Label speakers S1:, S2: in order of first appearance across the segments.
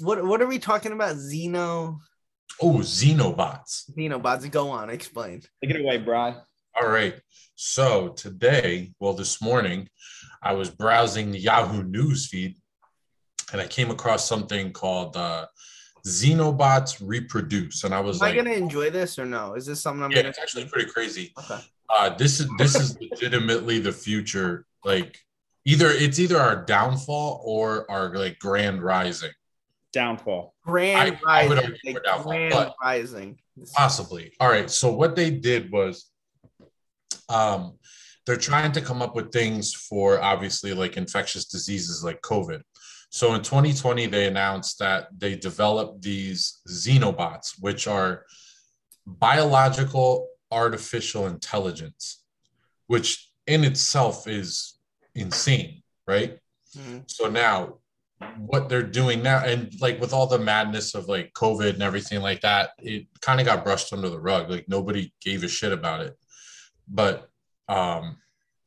S1: what what are we talking about? Xeno
S2: Oh, Xenobots.
S1: Xenobots. Go on, explain.
S3: Take it away, Bry.
S2: All right. So today, well, this morning, I was browsing the Yahoo News feed and I came across something called uh, Xenobots Reproduce. And I was
S1: Am
S2: like, "Am
S1: I gonna enjoy this or no? Is this something I'm
S2: yeah,
S1: gonna
S2: it's actually pretty crazy.
S1: Okay.
S2: Uh, this is this is legitimately the future. Like either it's either our downfall or our like grand rising.
S3: Downfall.
S1: Grand
S2: I- I would
S1: rising.
S2: argue for downfall,
S1: grand rising.
S2: Possibly. All right. So what they did was um they're trying to come up with things for obviously like infectious diseases like COVID. So in 2020, they announced that they developed these xenobots, which are biological artificial intelligence, which in itself is insane, right?
S1: Mhm.
S2: So now what they're doing now, and like with all the madness of like COVID and everything like that, it kind of got brushed under the rug. Like nobody gave a shit about it. But um,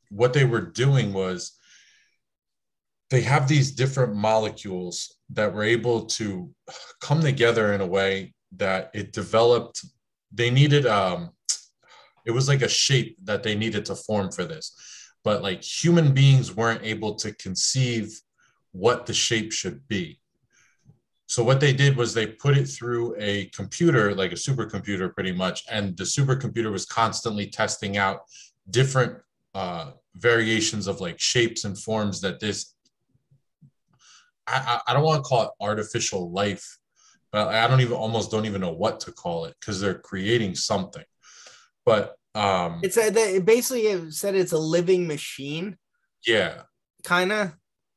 S2: what they were doing was they have these different molecules that were able to come together in a way that it developed. They needed um, it was like a shape that they needed to form for this, but like human beings weren't able to conceive what the shape should be. So what they did was they put it through a computer, like a supercomputer, pretty much, and the supercomputer was constantly testing out different uh, variations of like shapes and forms that this. I, I don't want to call it artificial life, but I don't even almost don't even know what to call it because they're creating something. But um,
S1: It's a, they basically it said it's a living machine,
S2: yeah,
S1: kind of.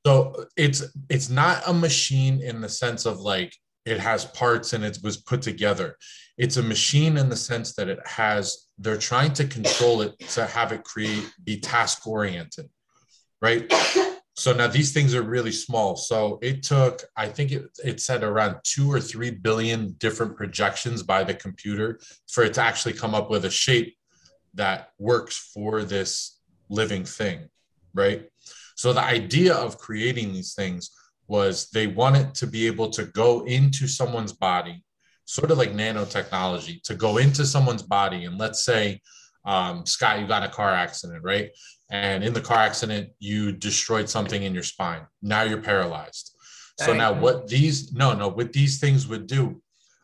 S2: So it's it's not a machine in the sense of like it has parts and it was put together. It's a machine in the sense that it has they're trying to control it to have it create be task oriented, right? So now these things are really small. So it took I think it it said around 2 or 3 billion different projections by the computer for it to actually come up with a shape that works for this living thing, right? So the idea of creating these things was they wanted to be able to go into someone's body, sort of like nanotechnology, to go into someone's body. And let's say, um, Scott, you got a car accident, right? And in the car accident, you destroyed something in your spine. Now you're paralyzed. So now what these no no what these things would do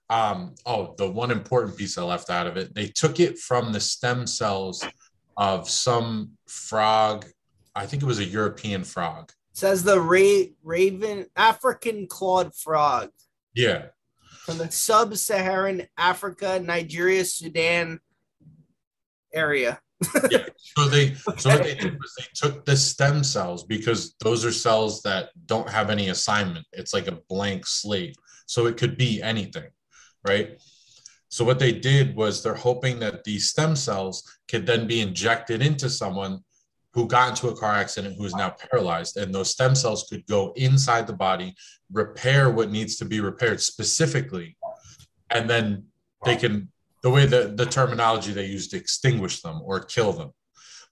S2: um oh the one important piece i left out of it they took it from the stem cells of some frog i think it was a european frog.
S1: Says the ra- raven African clawed frog.
S2: Yeah.
S1: From the sub-Saharan Africa, Nigeria, Sudan area. Yeah.
S2: So they so what they did was they took the stem cells because those are cells that don't have any assignment. It's like a blank slate. So it could be anything right? So what they did was they're hoping that these stem cells could then be injected into someone who got into a car accident who is now paralyzed and those stem cells could go inside the body repair what needs to be repaired specifically and then they can the way the, the terminology they used to extinguish them or kill them.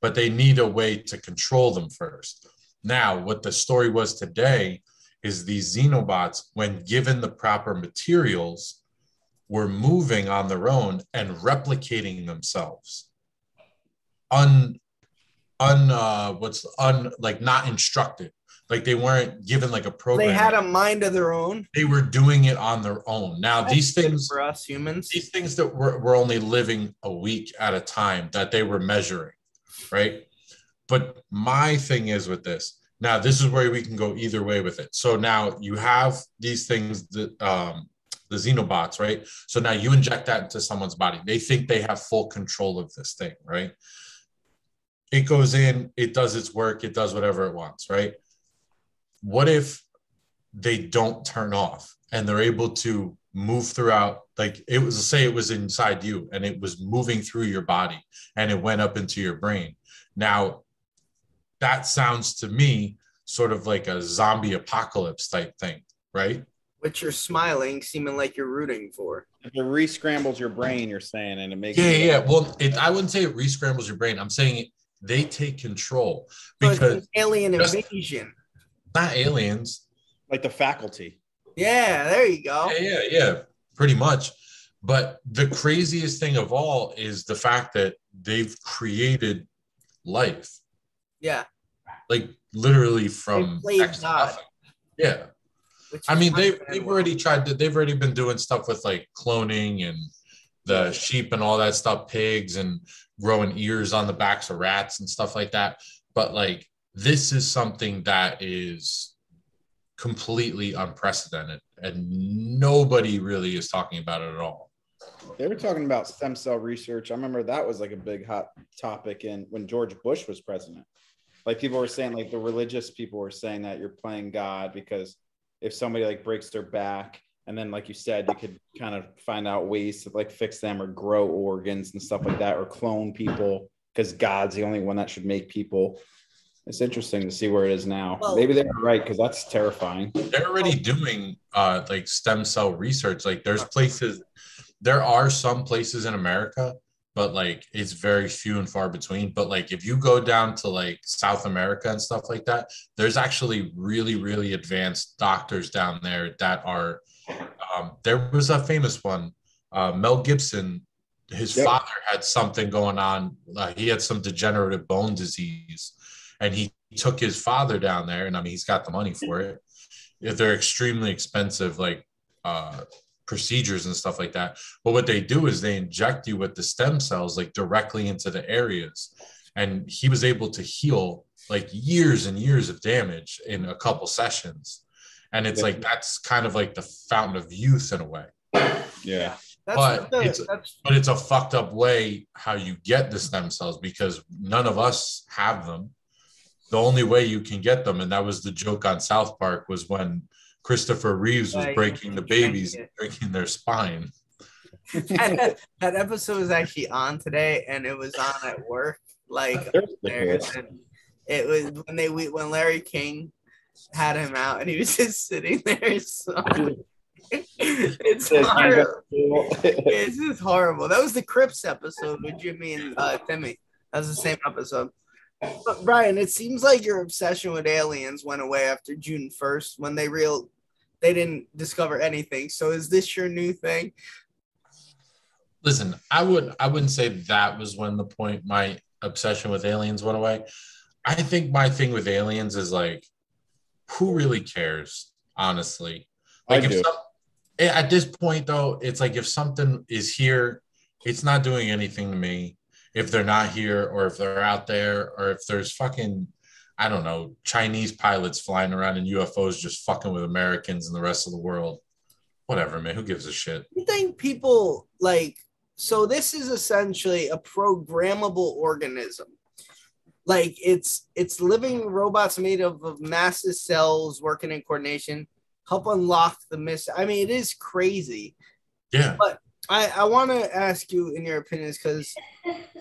S2: But they need a way to control them first. Now what the story was today is these xenobots when given the proper materials were moving on their own and replicating themselves. Un un uh what's un like not instructed. Like they weren't given like a program
S1: They had a mind of their own.
S2: they were doing it on their own. Now these
S1: That's good
S2: things
S1: for us humans.
S2: these things that were, were only living a week at a time that they were measuring right? But my thing is with this now this is where we can go either way with it. So now you have these things that um the xenobots right? So now you inject that into someone's body. They think they have full control of this thing right it goes in it does its work it does whatever it wants right what if they don't turn off and they're able to move throughout like it was say it was inside you and it was moving through your body and it went up into your brain now that sounds to me sort of like a zombie apocalypse type thing right
S1: Which you're smiling, seeming like you're rooting for.
S3: If it re-scrambles your brain, you're saying, and it makes
S2: yeah yeah, yeah. well it, i wouldn't say it re-scrambles your brain i'm saying it, they take control because
S1: an alien
S2: Just-
S1: invasion.
S2: not aliens
S3: like the faculty.
S1: Yeah, there you go.
S2: Yeah, yeah, yeah, pretty much. But the craziest thing of all is the fact that they've created life,
S1: Yeah.
S2: like literally from
S1: played
S2: next to
S1: God.
S2: nothing. Yeah.
S1: which
S2: I mean, they've they've already tried to. They've already been doing stuff with like cloning and the sheep and all that stuff, pigs and growing ears on the backs of rats and stuff like that. But like, this is something that is completely unprecedented, and nobody really is talking about it at all.
S3: They were talking about stem cell research. I remember that was like a big hot topic in when George Bush was president. Like people were saying, like the religious people were saying that you're playing God because if somebody like breaks their back, and then like you said, you could kind of find out ways to like fix them or grow organs and stuff like that, or clone people because God's the only one that should make people. It's interesting to see where it is now.
S1: Well-
S3: Maybe they're right because that's terrifying.
S2: They're already doing uh, like stem cell research. Like, there's places. There are some places in America but like it's very few and far between. But like if you go down to like South America and stuff like that, there's actually really, really advanced doctors down there that are. Um, there was a famous one, uh, Mel Gibson. His
S3: Yep.
S2: father had something going on. Uh, he had some degenerative bone disease, and he took his father down there. And I mean, he's got the money for it. They're extremely expensive, like uh, procedures and stuff like that. But what they do is they inject you with the stem cells like directly into the areas. And he was able to heal like years and years of damage in a couple sessions. And it's like that's kind of like the fountain of youth in a way.
S3: Yeah.
S1: That's
S2: But
S1: the,
S2: it's-
S1: that's
S2: But it's a fucked up way how you get the stem cells because none of us have them. The only way you can get them, and that was the joke on South Park, was when Christopher Reeves was
S1: Right.
S2: breaking the babies, and breaking their spine.
S1: that, that episode was actually on today, and it was on at work. Like there, it was when they when Larry King had him out, and he was just sitting there. So it's horrible. It's just horrible. That was the Crips episode with Jimmy and uh, Timmy. That was the same episode. But Brian, it seems like your obsession with aliens went away after June first when they real they didn't discover anything. So is this your new thing?
S2: Listen, I would I wouldn't say that was when the point my obsession with aliens went away. I think my thing with aliens is like, who really cares? Honestly,
S3: I
S2: like if
S3: do.
S2: some, eh, at this point though, it's like if something is here, it's not doing anything to me. If they're not here, or if they're out there, or if there's fucking, I don't know, Chinese pilots flying around in UFOs just fucking with Americans and the rest of the world. Whatever, man. Who gives a shit?
S1: You think people like so this is essentially a programmable organism. Like it's it's living robots made of, of massive cells working in coordination, help unlock the miss. I mean, it is crazy.
S2: Yeah.
S1: But I, I want to ask you in your opinions because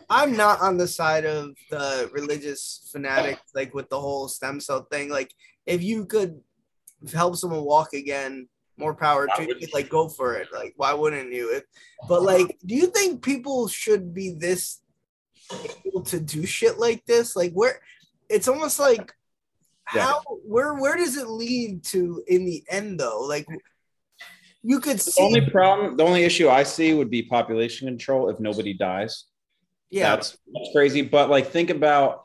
S1: I'm not on the side of the religious fanatic like with the whole stem cell thing. Like, if you could help someone walk again, more power to you. Like, go for it. Like, why wouldn't you? But like, do you think people should be this able to do shit like this? Like, where it's almost like
S3: Yeah.
S1: how where where does it lead to in the end though? Like, you could
S3: The only problem, the only issue I see would be population control if nobody dies.
S1: yeah,
S3: That's, that's crazy. But like, think about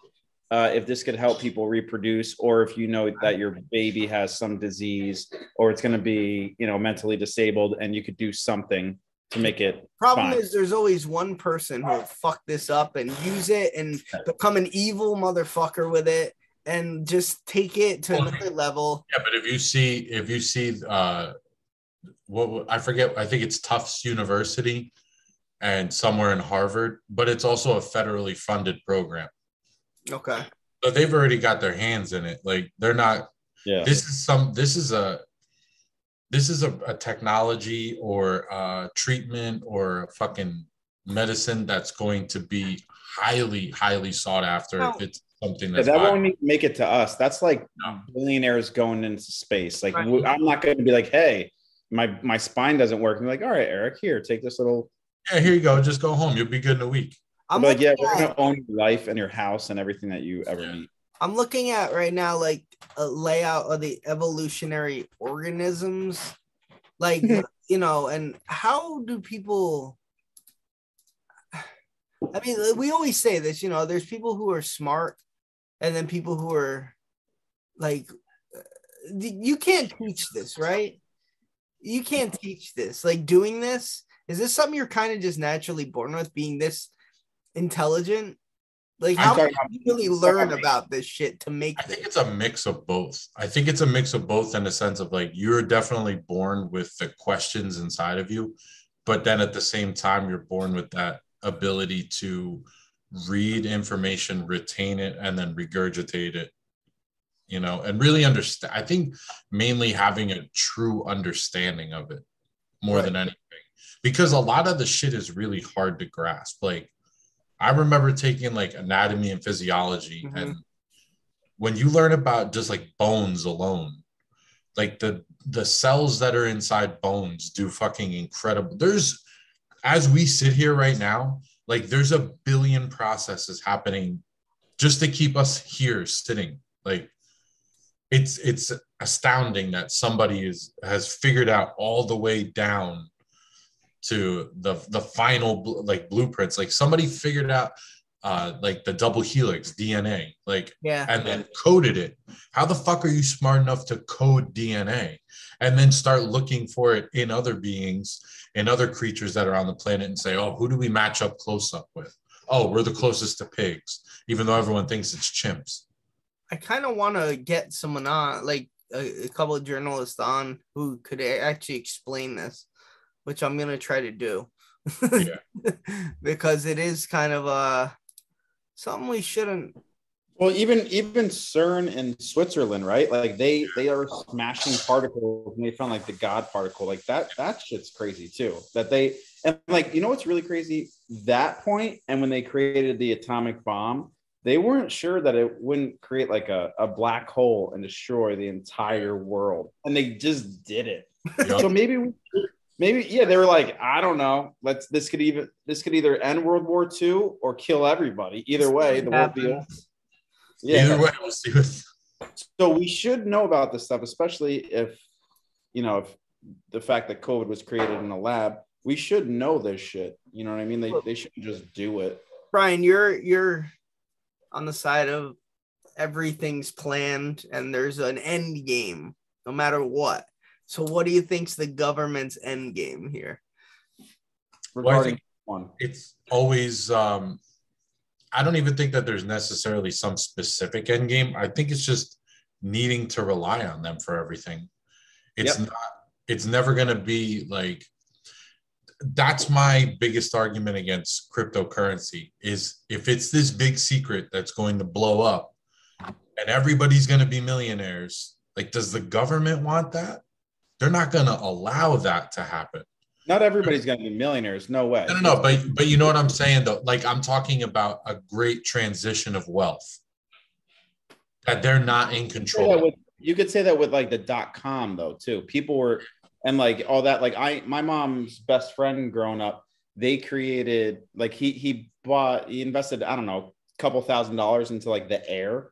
S3: uh, if this could help people reproduce, or if you know that your baby has some disease, or it's going to be, you know, mentally disabled, and you could do something to make it.
S1: Problem
S3: Fine.
S1: is, there's always one person who'll fuck this up and use it and become an evil motherfucker with it and just take it to
S2: Well,
S1: another level.
S2: Yeah, but if you see, if you see, uh, what I forget, I think it's Tufts University, and somewhere in Harvard, but it's also a federally funded program.
S1: Okay.
S2: So they've already got their hands in it. Like they're not.
S3: Yeah.
S2: This is some. This is a. This is a, a technology or a treatment or a fucking medicine that's going to be highly, highly sought after
S1: No.
S2: if it's something
S3: Yeah,
S2: that's
S3: that
S2: viable.
S3: won't make it to us. That's like
S2: No.
S3: billionaires going into space. Like,
S1: Right.
S3: w- I'm not going to be like, hey, my my spine doesn't work. And be like, all right, Eric, here, take this little.
S2: Yeah, here you go. Just go home. You'll be good in a week.
S1: I'm
S3: like, yeah, we're going to own your life and your house and everything that you ever
S2: Yeah.
S3: need.
S1: I'm looking at right now like a layout of the evolutionary organisms like you know, and how do people? I mean, we always say this, you know, there's people who are smart, and then people who are like, you can't teach this, right? You can't teach this. Like doing this, is this something you're kind of just naturally born with, being this intelligent? Like, how can you really learn about this shit to make?
S2: I think it's a mix of both. I think it's a mix of both in the sense of like you're definitely born with the questions inside of you, but then at the same time, you're born with that ability to read information, retain it, and then regurgitate it. You know, and really understand. I think mainly having a true understanding of it more right. than anything, because a lot of the shit is really hard to grasp. Like I remember taking like anatomy and physiology, mm-hmm. and when you learn about just like bones alone, like the the cells that are inside bones do fucking incredible. There's as we sit here right now, like there's a billion processes happening just to keep us here sitting. Like it's it's astounding that somebody is has figured out all the way down to the the final like blueprints. Like somebody figured out uh, like the double helix DNA, like
S1: yeah,
S2: and then coded it. How the fuck are you smart enough to code DNA and then start looking for it in other beings and other creatures that are on the planet and say, oh, who do we match up close up with? Oh, we're the closest to pigs, even though everyone thinks it's chimps.
S1: I kind of want to get someone on, like a, a couple of journalists on, who could actually explain this which I'm gonna try to do. yeah. because it is kind of uh something we shouldn't
S3: well even even CERN in Switzerland, right? Like they they are smashing particles and they found like the God particle. Like that that shit's crazy too. That they and like you know what's really crazy? That point and when they created the atomic bomb, they weren't sure that it wouldn't create like a, a black hole and destroy the entire world. And they just did it. Yep. So maybe we maybe yeah they were like i don't know. Let's this could even this could either end world war ii or kill everybody. Either way the world be
S2: yeah. Either way we'll see
S3: so we should know about this stuff especially if you know if the fact that covid was created in a lab. We should know this shit. You know what i mean? They, they shouldn't just do it.
S1: Brian you're you're on the side of everything's planned and there's an end game no matter what so, what do you think's the government's end game here?
S2: Regarding well, it's always. Um, I don't even think that there's necessarily some specific end game. I think it's just needing to rely on them for everything. It's yep. not. It's never going to be like. That's my biggest argument against cryptocurrency is if it's this big secret that's going to blow up and everybody's going to be millionaires like does the government want that they're not going to allow that to happen.
S3: Not everybody's going to be millionaires. No way.
S2: No, no, no. But but you know what I'm saying though. Like I'm talking about a great transition of wealth that they're not in control.
S3: With, you could say that with like the dot com though too. People were and like all that. Like I, my mom's best friend growing up, they created like he he bought he invested I don't know a couple thousand dollars into like the air,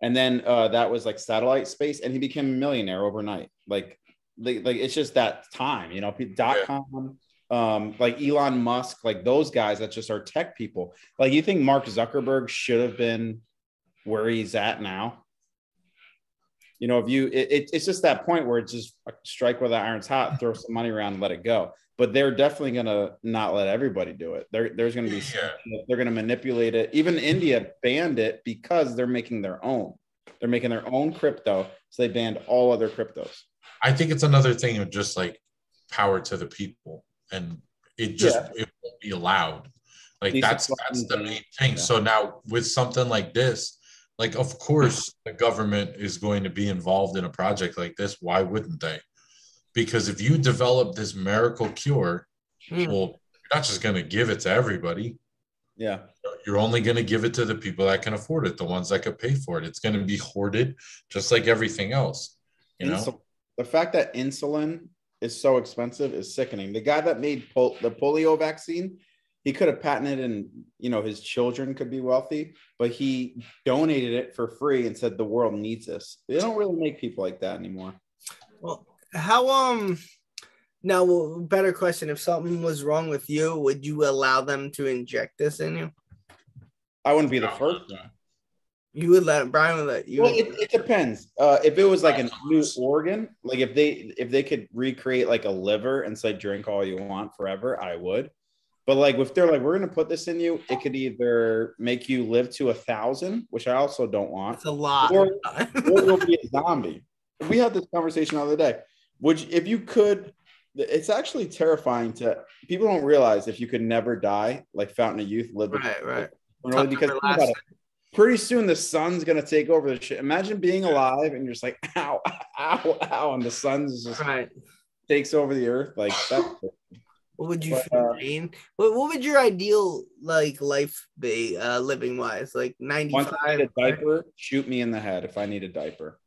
S3: and then uh, that was like satellite space, and he became a millionaire overnight. Like like, like it's just that time, you know, dot com, um, like Elon Musk, like those guys that just are tech people. Like you think Mark Zuckerberg should have been where he's at now? You know, if you, it, it, it's just that point where it's just a strike where the iron's hot, throw some money around and let it go. But they're definitely going to not let everybody do it. There, there's going to be, yeah. they're going to manipulate it. Even India banned it because they're making their own. They're making their own crypto. So they banned all other cryptos.
S2: I think it's another thing of just like power to the people, and it just yeah. it won't be allowed. Like These that's that's the main thing. Yeah. So now with something like this, like of course the government is going to be involved in a project like this. Why wouldn't they? Because if you develop this miracle cure, mm. well, you're not just going to give it to everybody.
S3: Yeah.
S2: You're only going to give it to the people that can afford it, the ones that could pay for it. It's going to be hoarded just like everything else. You know?
S3: The fact that insulin is so expensive is sickening. The guy that made pol- the polio vaccine, he could have patented and you know his children could be wealthy, but he donated it for free and said the world needs this. They don't really make people like that anymore.
S1: Well, how um Now, well, better question: If something was wrong with you, would you allow them to inject this in you?
S3: I wouldn't be the first.
S1: You would let Brian would let you.
S3: Well, it, it depends. Uh, if it was like a new organ, like if they if they could recreate like a liver and say drink all you want forever, I would. But like if they're like, we're gonna put this in you, it could either make you live to a thousand, which I also don't want.
S1: It's a lot.
S3: Or, or you'll be a zombie. We had this conversation the other day. Which if you could, it's actually terrifying to people don't realize if you could never die, like Fountain of Youth, live
S1: right, right.
S3: Because think about it, pretty soon the sun's gonna take over the shit. Imagine being alive and you're just like, ow, ow, ow, and the sun's just
S1: right.
S3: takes over the earth. Like that's
S1: what would you but, feel, uh, what, what would your ideal like life be uh living wise? Like 95
S3: a diaper, shoot me in the head if I need a diaper.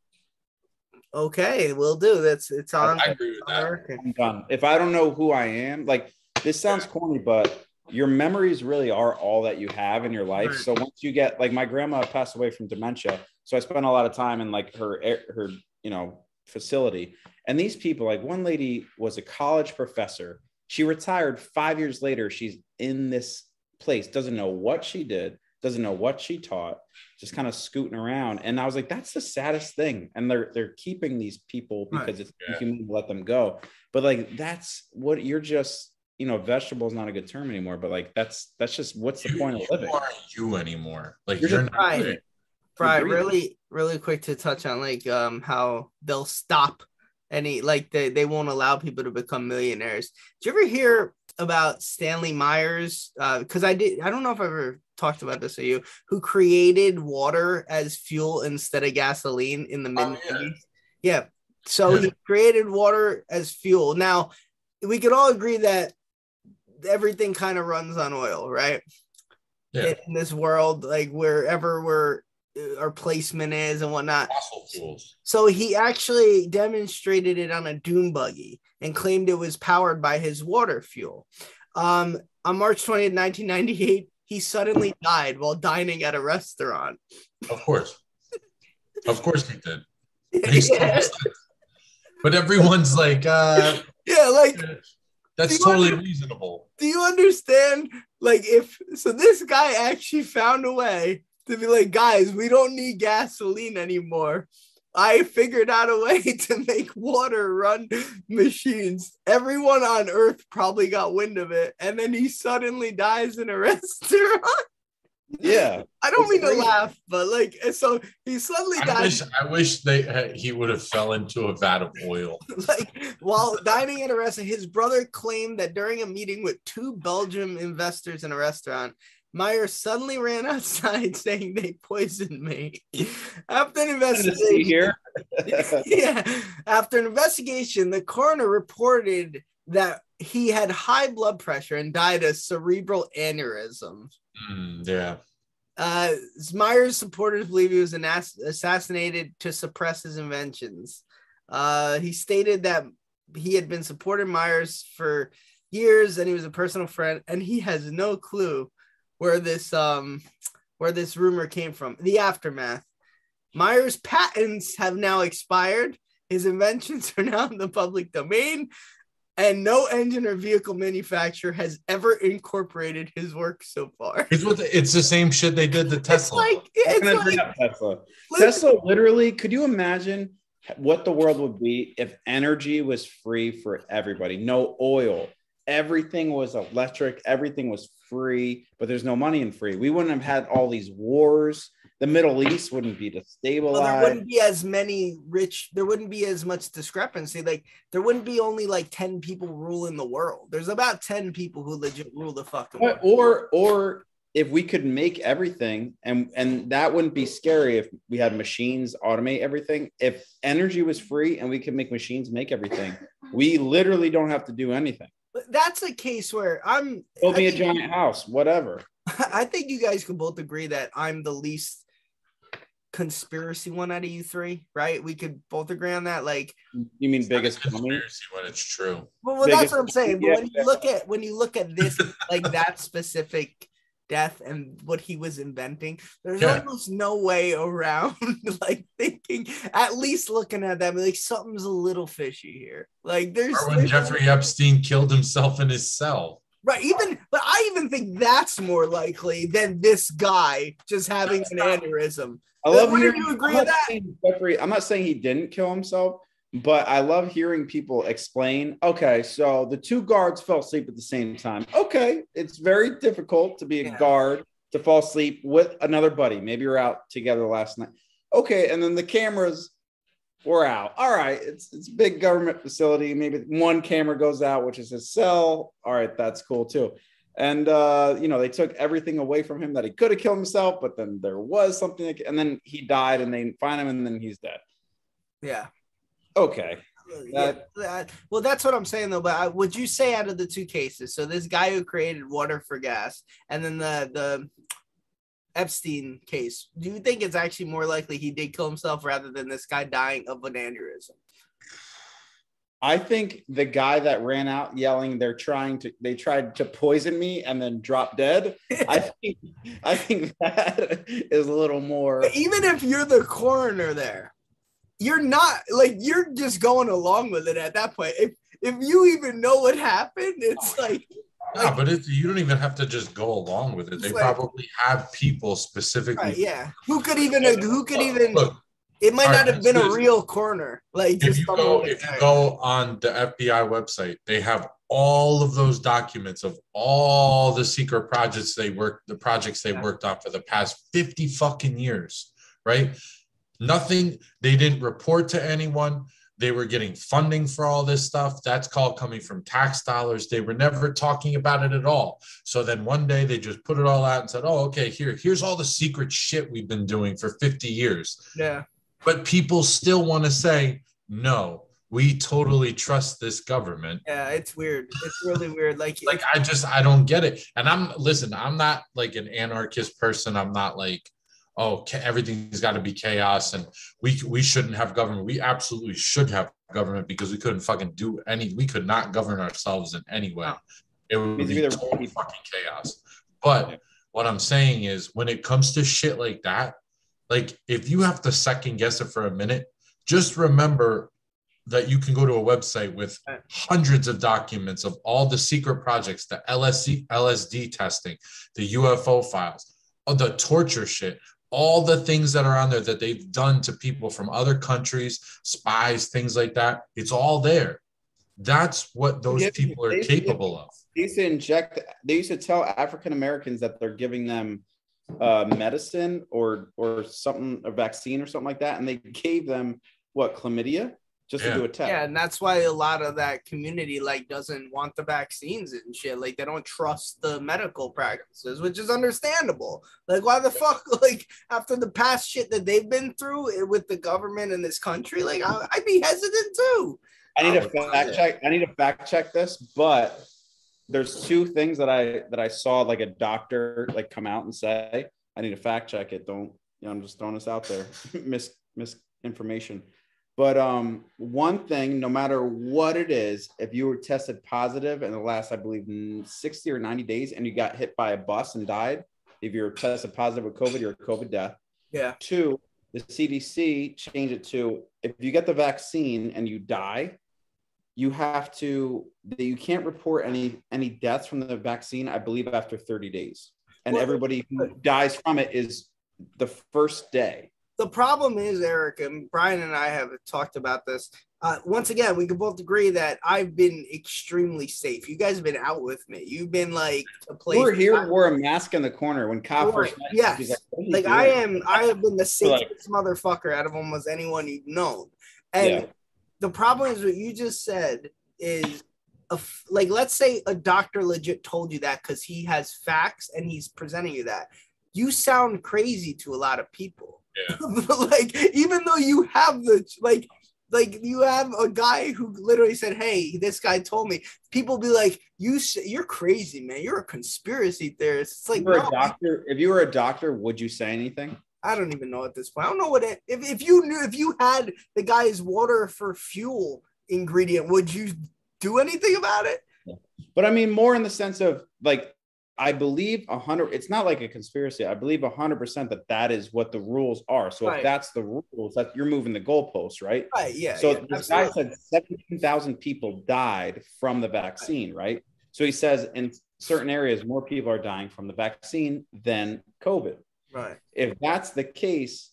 S1: Okay, we'll do. That's it's on.
S2: I agree with that.
S3: I'm done. If I don't know who I am, like this sounds corny, but your memories really are all that you have in your life. Right. So once you get like my grandma passed away from dementia, so I spent a lot of time in like her her you know facility. And these people, like one lady was a college professor. She retired five years later. She's in this place, doesn't know what she did, doesn't know what she taught, just kind of scooting around. And I was like, that's the saddest thing. And they're they're keeping these people because right. it's yeah. you let them go. But like that's what you're just you know, vegetable is not a good term anymore, but like that's that's just what's the
S2: you,
S3: point of living?
S2: You aren't you anymore. Like
S1: you're,
S2: you're not
S1: right. Right, really, really quick to touch on like um how they'll stop any like they, they won't allow people to become millionaires. Did you ever hear about Stanley Myers? Uh, because I did I don't know if I ever talked about this with you, who created water as fuel instead of gasoline in the mid 90s. Oh, yeah. yeah. So he created water as fuel. Now we could all agree that everything kind of runs on oil, right? Yeah. In this world, like wherever we're our placement is and whatnot. So he actually demonstrated it on a dune buggy and claimed it was powered by his water fuel. Um, on March 20th, 1998, he suddenly died while dining at a restaurant.
S2: Of course. Of course he did. yeah. But everyone's like, uh,
S1: yeah, like
S2: that's totally under, reasonable.
S1: Do you understand? Like, if so, this guy actually found a way to be like, guys, we don't need gasoline anymore. I figured out a way to make water run machines. Everyone on Earth probably got wind of it, and then he suddenly dies in a restaurant.
S3: Yeah,
S1: I don't mean to laugh, but like, so he suddenly
S2: I
S1: died.
S2: Wish, I wish they uh, he would have fell into a vat of oil.
S1: like while dining at a restaurant, his brother claimed that during a meeting with two Belgium investors in a restaurant, Meyer suddenly ran outside saying they poisoned me. After an investigation, here. yeah, after an investigation, the coroner reported that he had high blood pressure and died of cerebral aneurysm.
S2: Mm, yeah.
S1: Uh, Meyer's supporters believe he was ass- assassinated to suppress his inventions. Uh, he stated that he had been supporting Myers for years and he was a personal friend, and he has no clue where this um where this rumor came from. The aftermath. Meyer's patents have now expired. His inventions are now in the public domain, and no engine or vehicle manufacturer has ever incorporated his work so far.
S2: It's, what the, it's the same shit they did to Tesla.
S1: It's like, it's like
S3: Tesla. Tesla literally, could you imagine what the world would be if energy was free for everybody? No oil. Everything was electric, everything was free, but there's no money in free. We wouldn't have had all these wars the Middle East wouldn't be destabilized. Well,
S1: there wouldn't be as many rich. There wouldn't be as much discrepancy. Like there wouldn't be only like ten people ruling the world. There's about ten people who legit rule the fucking world.
S3: Or or if we could make everything, and and that wouldn't be scary if we had machines automate everything. If energy was free and we could make machines make everything, we literally don't have to do anything.
S1: But that's a case where I'm
S3: build me a giant house, whatever.
S1: I think you guys can both agree that I'm the least conspiracy one out of you three, right? We could both agree on that. Like,
S3: you mean biggest
S2: conspiracy when it's true?
S1: Well, well that's what I'm saying. But yeah, when you look at when you look at this, like that specific death and what he was inventing, there's
S2: Yeah.
S1: almost no way around like thinking, at least looking at that, like something's a little fishy here. Like there's,
S2: Or when
S1: there's-
S2: Jeffrey Epstein killed himself in his cell.
S1: right, even but I even think that's more likely than this guy just having an aneurysm.
S3: I love
S1: Wouldn't
S3: hearing
S1: you agree with that?
S3: Jeffrey, I'm not saying he didn't kill himself, but I love hearing people explain. Okay, so the two guards fell asleep at the same time. Okay, it's very difficult to be a
S1: Yeah.
S3: guard to fall asleep with another buddy. Maybe you're out together last night. Okay, and then the cameras were out. All right, it's it's a big government facility. Maybe one camera goes out, which is his cell. All right, that's cool too. And uh, you know, they took everything away from him that he could have killed himself, but then there was something, that, and then he died, and they find him, and then he's dead.
S1: Yeah.
S3: Okay,
S1: Yeah, that- well, that's what I'm saying though. But I, would you say out of the two cases, so this guy who created water for gas, and then the the Epstein case, do you think it's actually more likely he did kill himself rather than this guy dying of an aneurysm?
S3: I think the guy that ran out yelling, "They're trying to, they tried to poison me," and then drop dead. I think, I think that is a little more.
S1: Even if you're the coroner there, you're not like you're just going along with it at that point. If if you even know what happened, it's oh, like
S2: Yeah, but it's, you don't even have to just go along with it. They
S1: like-
S2: probably have people specifically.
S1: right, yeah. Who could even who could even
S2: look,
S1: it might
S2: all
S1: not
S2: right,
S1: have been a real corner. Like
S2: if
S1: just
S2: you go if you go on the FBI website, they have all of those documents of all the secret projects they worked, the projects they worked on for the past 50 fucking years, right? Nothing, they didn't report to anyone. They were getting funding for all this stuff. That's called coming from tax dollars. They were never talking about it at all. So then one day they just put it all out and said, Oh, okay, here, here's all the secret shit we've been doing for 50 years
S1: yeah.
S2: But people still want to say no we totally trust this government.
S1: Yeah, it's weird. It's really weird. Like,
S2: like i just i don't get it. And i'm listen i'm not like an anarchist person. I'm not like oh ca- everything's got to be chaos and we we shouldn't have government. We absolutely should have government because we couldn't fucking do any we could not govern ourselves in any way. It would be
S3: either-
S2: total fucking chaos. But what i'm saying is when it comes to shit like that like if you have to second guess it for a minute just remember that you can go to a website with hundreds of documents of all the secret projects the lsc lsd testing the ufo files uh, the torture shit all the things that are on there that they've done to people from other countries spies things like that. It's all there. That's what those people are capable of.
S3: They used to inject. They used to tell African Americans that they're giving them uh, medicine or or something, a vaccine or something like that, and they gave them what chlamydia just
S2: Yeah.
S3: to do a test.
S1: yeah, and that's why a lot of that community like doesn't want the vaccines and shit. Like they don't trust the medical practices, which is understandable. Like why the fuck? Like after the past shit that they've been through eh, with the government in this country, like I, I'd be hesitant too.
S3: I need
S2: I
S3: to fact check. I need to fact check this, but there's two things that I that I saw like a doctor like come out and say. I need to fact check it. Don't you know? I'm just throwing this out there. Mis misinformation. But um, one thing, no matter what it is, if you were tested positive in the last, I believe, mm, 60 or 90 days, and you got hit by a bus and died, if you're tested positive with COVID, you're a COVID death.
S1: Yeah.
S3: Two, the CDC changed it to if you get the vaccine and you die, you have to you can't report any any deaths from the vaccine. I believe after 30 days, and
S1: Well,
S3: everybody who dies from it is the first day.
S1: the problem is, Eric, and Brian and I have talked about this. Uh, once again, we can both agree that I've been extremely safe. You guys have been out with me. You've been like a place.
S3: We were here, wore a mask in the corner when Kyle
S1: Right,
S3: first met
S1: yes.
S3: like, "What are you
S1: like I am. I have been the
S3: Like-
S1: safest motherfucker out of almost anyone you've known. And
S3: Yeah.
S1: The problem is what you just said is. A like let's say a doctor legit told you that because he has facts and he's presenting you that you sound crazy to a lot of people
S2: Yeah.
S1: like even though you have the like like you have a guy who literally said hey this guy told me people be like you s- you're crazy man you're a conspiracy theorist it's like
S3: If you were
S1: no,
S3: a doctor, if you were a doctor, would you say anything?
S1: I don't even know at this point. I don't know what it, if if you knew if you had the guy's water for fuel ingredient, would you do anything about it?
S3: But I mean, more in the sense of like I believe a hundred. It's not like a conspiracy. I believe a hundred percent that that is what the rules are. So
S1: Right.
S3: if that's the rules, that you're moving the goalposts, right?
S1: Right. Yeah.
S3: so
S1: yeah,
S3: this guy
S1: absolutely.
S3: said seventeen thousand people died from the vaccine, right? So he says in certain areas more people are dying from the vaccine than COVID.
S1: Right.
S3: If that's the case,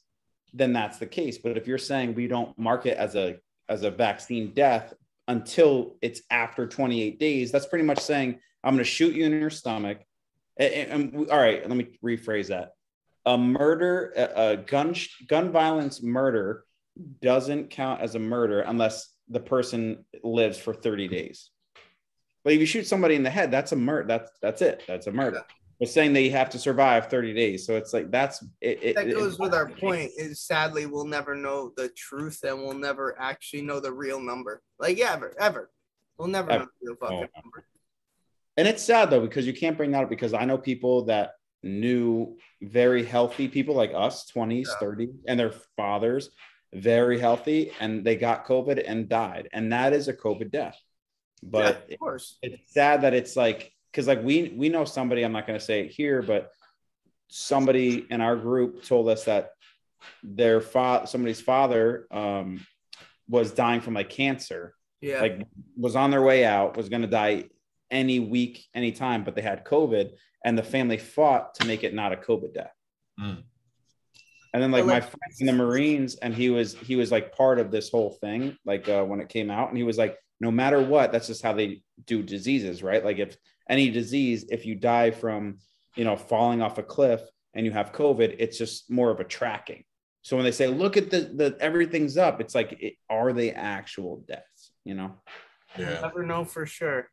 S3: then that's the case. But if you're saying we don't mark it as a as a vaccine death until it's after 28 days, that's pretty much saying I'm going to shoot you in your stomach. And, and- and all right, let me rephrase that. A murder, a, a gun gun violence murder doesn't count as a murder unless the person lives for 30 days. But if you shoot somebody in the head, that's a murder. That's that's it. That's a murder. We're saying they have to survive 30 days. So it's like that's it. it
S1: That
S3: it-
S1: goes with our point. Is sadly we'll never know the truth, and we'll never actually know the real number. Like yeah, ever, ever. We'll never
S3: Ever.
S1: know the real fucking oh. number.
S3: And it's sad though, because you can't bring that up because I know people that knew very healthy people like us, 20s,
S1: Yeah.
S3: 30s, and their fathers, very healthy, and they got COVID and died. And that is a COVID death. But
S1: yeah, of course.
S3: it's sad that it's like because like we we know somebody i'm not going to say it here but somebody in our group told us that their father somebody's father um was dying from like cancer
S1: Yeah.
S3: like was on their way out was going to die any week anytime but they had covid and the family fought to make it not a covid death
S2: Mm.
S3: and then like
S1: Well,
S3: my
S1: like-
S3: friend in the marines and he was he was like part of this whole thing like uh, when it came out and he was like no matter what that's just how they do diseases right like if any disease if you die from you know falling off a cliff and you have covid it's just more of a tracking so when they say look at the the everything's up it's like it, are they actual deaths you know
S1: We'll
S2: Yeah.
S1: never know for sure.